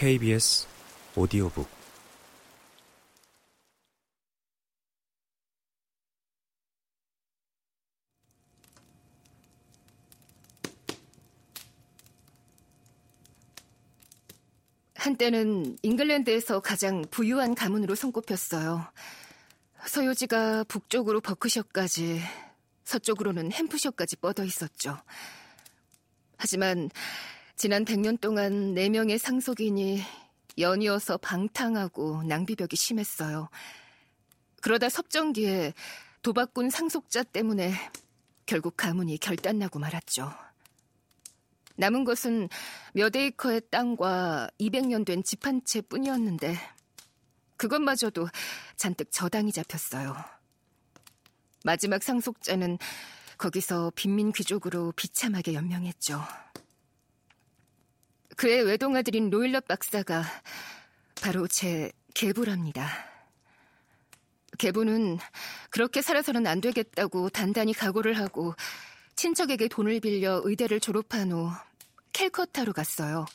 KBS 오디오북 한때는 잉글랜드에서 가장 부유한 가문으로 손꼽혔어요. 서요지가 북쪽으로 버크셔까지, 서쪽으로는 햄프셔까지 뻗어 있었죠. 하지만 지난 100년 동안 4명의 상속인이 연이어서 방탕하고 낭비벽이 심했어요. 그러다 섭정기에 도박꾼 상속자 때문에 결국 가문이 결단나고 말았죠. 남은 것은 몇 에이커의 땅과 200년 된 집 한 채 뿐이었는데 그것마저도 잔뜩 저당이 잡혔어요. 마지막 상속자는 거기서 빈민 귀족으로 비참하게 연명했죠. 그의 외동아들인 로일럿 박사가 바로 제 계부랍니다. 계부는 그렇게 살아서는 안 되겠다고 단단히 각오를 하고 친척에게 돈을 빌려 의대를 졸업한 후 캘커타로 갔어요.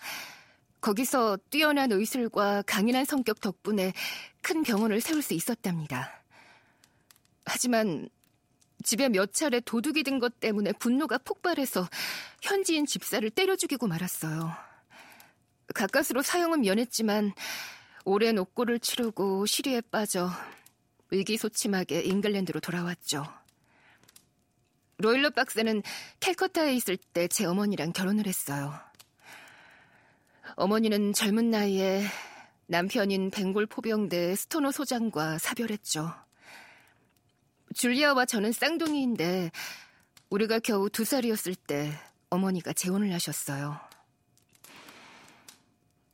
거기서 뛰어난 의술과 강인한 성격 덕분에 큰 병원을 세울 수 있었답니다. 하지만 집에 몇 차례 도둑이 든 것 때문에 분노가 폭발해서 현지인 집사를 때려 죽이고 말았어요. 가까스로 사형은 면했지만 오랜 옥고를 치르고 시리에 빠져 의기소침하게 잉글랜드로 돌아왔죠. 로일러 박사는 캘커타에 있을 때 제 어머니랑 결혼을 했어요. 어머니는 젊은 나이에 남편인 벵골 포병대 스토노 소장과 사별했죠. 줄리아와 저는 쌍둥이인데 우리가 겨우 두 살이었을 때 어머니가 재혼을 하셨어요.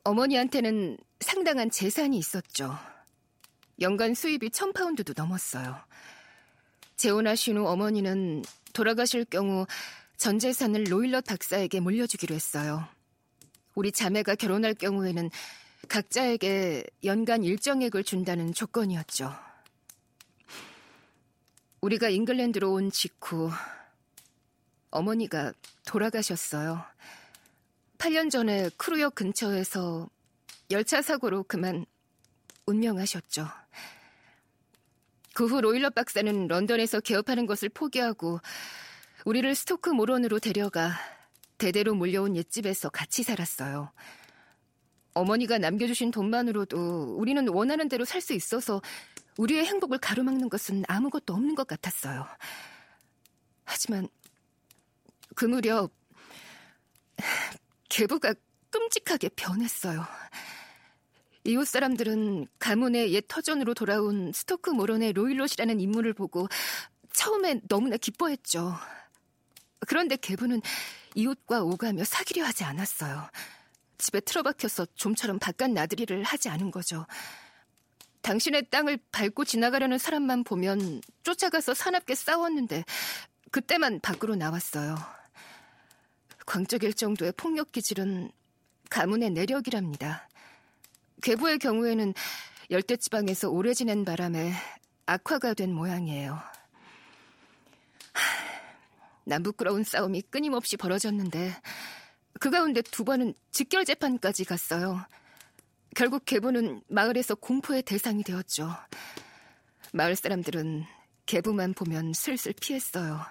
어머니한테는 상당한 재산이 있었죠. 연간 수입이 천 파운드도 넘었어요. 재혼하신 후 어머니는 돌아가실 경우 전 재산을 로일럿 박사에게 물려주기로 했어요. 우리 자매가 결혼할 경우에는 각자에게 연간 일정액을 준다는 조건이었죠. 우리가 잉글랜드로 온 직후 어머니가 돌아가셨어요. 8년 전에 크루역 근처에서 열차 사고로 그만 운명하셨죠. 그 후 로일럿 박사는 런던에서 개업하는 것을 포기하고 우리를 스토크 모론으로 데려가 대대로 물려온 옛집에서 같이 살았어요. 어머니가 남겨주신 돈만으로도 우리는 원하는 대로 살 수 있어서 우리의 행복을 가로막는 것은 아무것도 없는 것 같았어요. 하지만 그 무렵 계부가 끔찍하게 변했어요. 이웃 사람들은 가문의 옛 터전으로 돌아온 스토크 모론의 로일롯이라는 인물을 보고 처음엔 너무나 기뻐했죠. 그런데 계부는 이웃과 오가며 사귀려 하지 않았어요. 집에 틀어박혀서 좀처럼 바깥 나들이를 하지 않은 거죠. 당신의 땅을 밟고 지나가려는 사람만 보면 쫓아가서 사납게 싸웠는데 그때만 밖으로 나왔어요. 광적일 정도의 폭력 기질은 가문의 내력이랍니다. 괴부의 경우에는 열대 지방에서 오래 지낸 바람에 악화가 된 모양이에요. 남부끄러운 싸움이 끊임없이 벌어졌는데 그 가운데 두 번은 직결 재판까지 갔어요. 결국 개부는 마을에서 공포의 대상이 되었죠. 마을 사람들은 개부만 보면 슬슬 피했어요.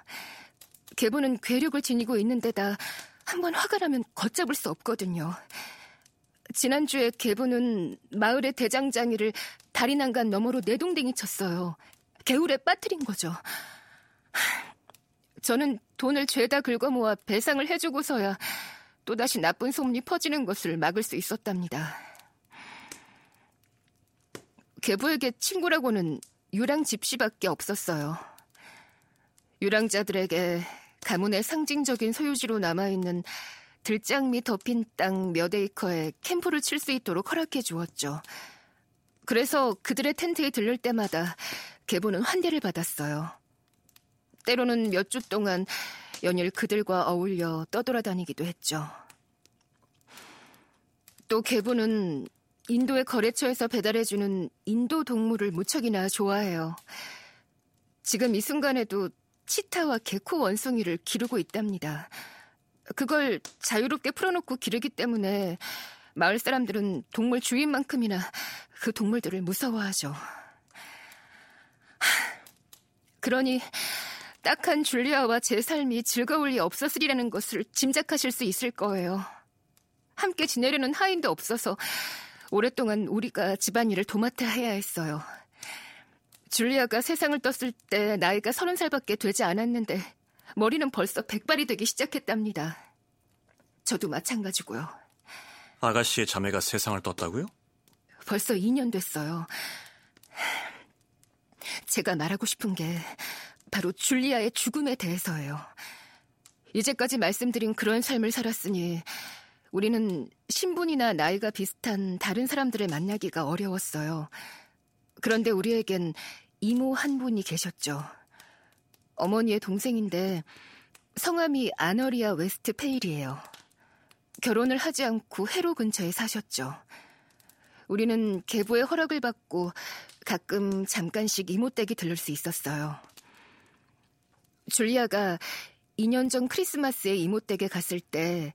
개부는 괴력을 지니고 있는 데다 한번 화가 나면 걷잡을 수 없거든요. 지난주에 개부는 마을의 대장장이를 다리 난간 너머로 내동댕이 쳤어요. 개울에 빠뜨린 거죠. 저는 돈을 죄다 긁어 모아 배상을 해주고서야 또다시 나쁜 소문이 퍼지는 것을 막을 수 있었답니다. 개부에게 친구라고는 유랑 집시밖에 없었어요. 유랑자들에게 가문의 상징적인 소유지로 남아있는 들장 및 덮인 땅 몇 에이커에 캠프를 칠 수 있도록 허락해 주었죠. 그래서 그들의 텐트에 들를 때마다 개부는 환대를 받았어요. 때로는 몇 주 동안 연일 그들과 어울려 떠돌아다니기도 했죠. 또 개부는 인도의 거래처에서 배달해주는 인도 동물을 무척이나 좋아해요. 지금 이 순간에도 치타와 개코 원숭이를 기르고 있답니다. 그걸 자유롭게 풀어놓고 기르기 때문에 마을 사람들은 동물 주인만큼이나 그 동물들을 무서워하죠. 그러니 딱한 줄리아와 제 삶이 즐거울 리 없었으리라는 것을 짐작하실 수 있을 거예요. 함께 지내려는 하인도 없어서 오랫동안 우리가 집안일을 도맡아 해야 했어요. 줄리아가 세상을 떴을 때 나이가 서른 살밖에 되지 않았는데 머리는 벌써 백발이 되기 시작했답니다. 저도 마찬가지고요. 아가씨의 자매가 세상을 떴다고요? 벌써 2년 됐어요. 제가 말하고 싶은 게 바로 줄리아의 죽음에 대해서예요. 이제까지 말씀드린 그런 삶을 살았으니 우리는 신분이나 나이가 비슷한 다른 사람들을 만나기가 어려웠어요. 그런데 우리에겐 이모 한 분이 계셨죠. 어머니의 동생인데 성함이 아너리아 웨스트페일이에요. 결혼을 하지 않고 해로 근처에 사셨죠. 우리는 계부의 허락을 받고 가끔 잠깐씩 이모 댁에 들를 수 있었어요. 줄리아가 2년 전 크리스마스에 이모 댁에 갔을 때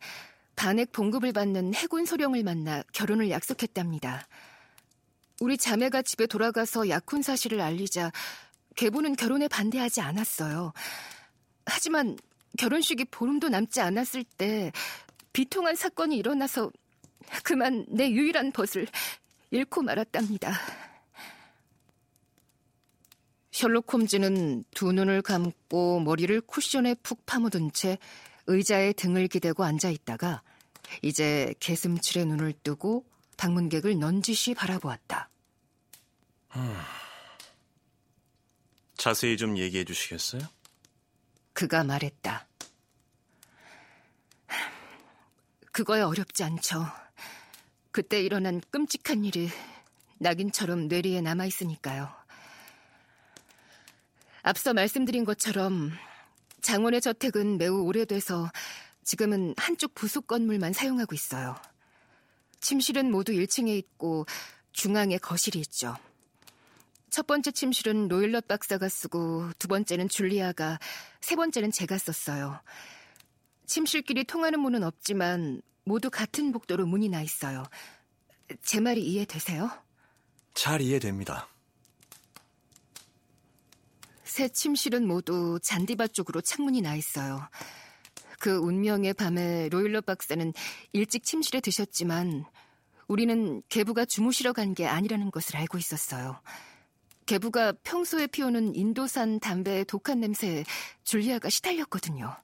반액 봉급을 받는 해군 소령을 만나 결혼을 약속했답니다. 우리 자매가 집에 돌아가서 약혼 사실을 알리자 계부는 결혼에 반대하지 않았어요. 하지만 결혼식이 보름도 남지 않았을 때 비통한 사건이 일어나서 그만 내 유일한 벗을 잃고 말았답니다. 셜록 홈즈는 두 눈을 감고 머리를 쿠션에 푹 파묻은 채 의자에 등을 기대고 앉아 있다가 이제 개슴칠에 눈을 뜨고 방문객을 넌지시 바라보았다. 음, 자세히 좀 얘기해 주시겠어요? 그가 말했다. 그거야 어렵지 않죠. 그때 일어난 끔찍한 일이 낙인처럼 뇌리에 남아있으니까요. 앞서 말씀드린 것처럼 장원의 저택은 매우 오래돼서 지금은 한쪽 부속 건물만 사용하고 있어요. 침실은 모두 1층에 있고 중앙에 거실이 있죠. 첫 번째 침실은 로일럿 박사가 쓰고 두 번째는 줄리아가 세 번째는 제가 썼어요. 침실끼리 통하는 문은 없지만 모두 같은 복도로 문이 나 있어요. 제 말이 이해되세요? 잘 이해됩니다. 새 침실은 모두 잔디밭 쪽으로 창문이 나 있어요. 그 운명의 밤에 로일러 박사는 일찍 침실에 드셨지만 우리는 계부가 주무시러 간 게 아니라는 것을 알고 있었어요. 계부가 평소에 피우는 인도산 담배의 독한 냄새에 줄리아가 시달렸거든요.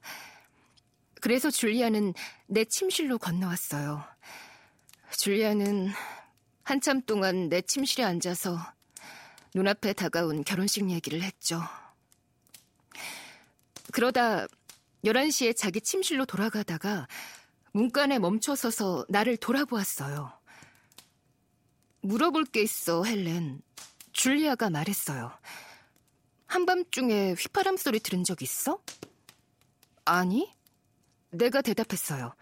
그래서 줄리아는 내 침실로 건너왔어요. 줄리아는 한참 동안 내 침실에 앉아서 눈앞에 다가온 결혼식 얘기를 했죠. 그러다 11시에 자기 침실로 돌아가다가 문간에 멈춰서서 나를 돌아보았어요. 물어볼 게 있어, 헬렌. 줄리아가 말했어요. 한밤중에 휘파람 소리 들은 적 있어? 아니? 내가 대답했어요.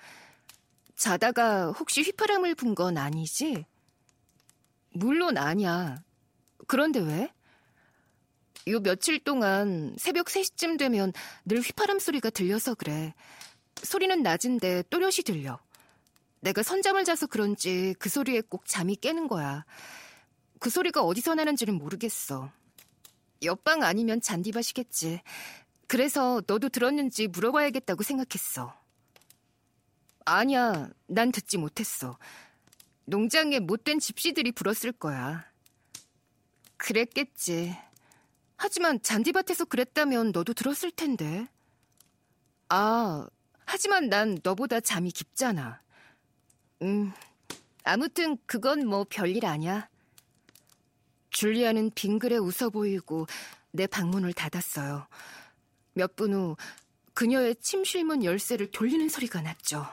자다가 혹시 휘파람을 분 건 아니지? 물론 아니야. 그런데 왜? 요 며칠 동안 새벽 3시쯤 되면 늘 휘파람 소리가 들려서 그래. 소리는 낮은데 또렷이 들려. 내가 선잠을 자서 그런지 그 소리에 꼭 잠이 깨는 거야. 그 소리가 어디서 나는지는 모르겠어. 옆방 아니면 잔디밭이겠지. 그래서 너도 들었는지 물어봐야겠다고 생각했어. 아니야, 난 듣지 못했어. 농장에 못된 집시들이 불었을 거야. 그랬겠지. 하지만 잔디밭에서 그랬다면 너도 들었을 텐데. 아, 하지만 난 너보다 잠이 깊잖아. 음, 아무튼 그건 뭐 별일 아니야. 줄리아는 빙그레 웃어 보이고 내 방문을 닫았어요. 몇 분 후 그녀의 침실문 열쇠를 돌리는 소리가 났죠.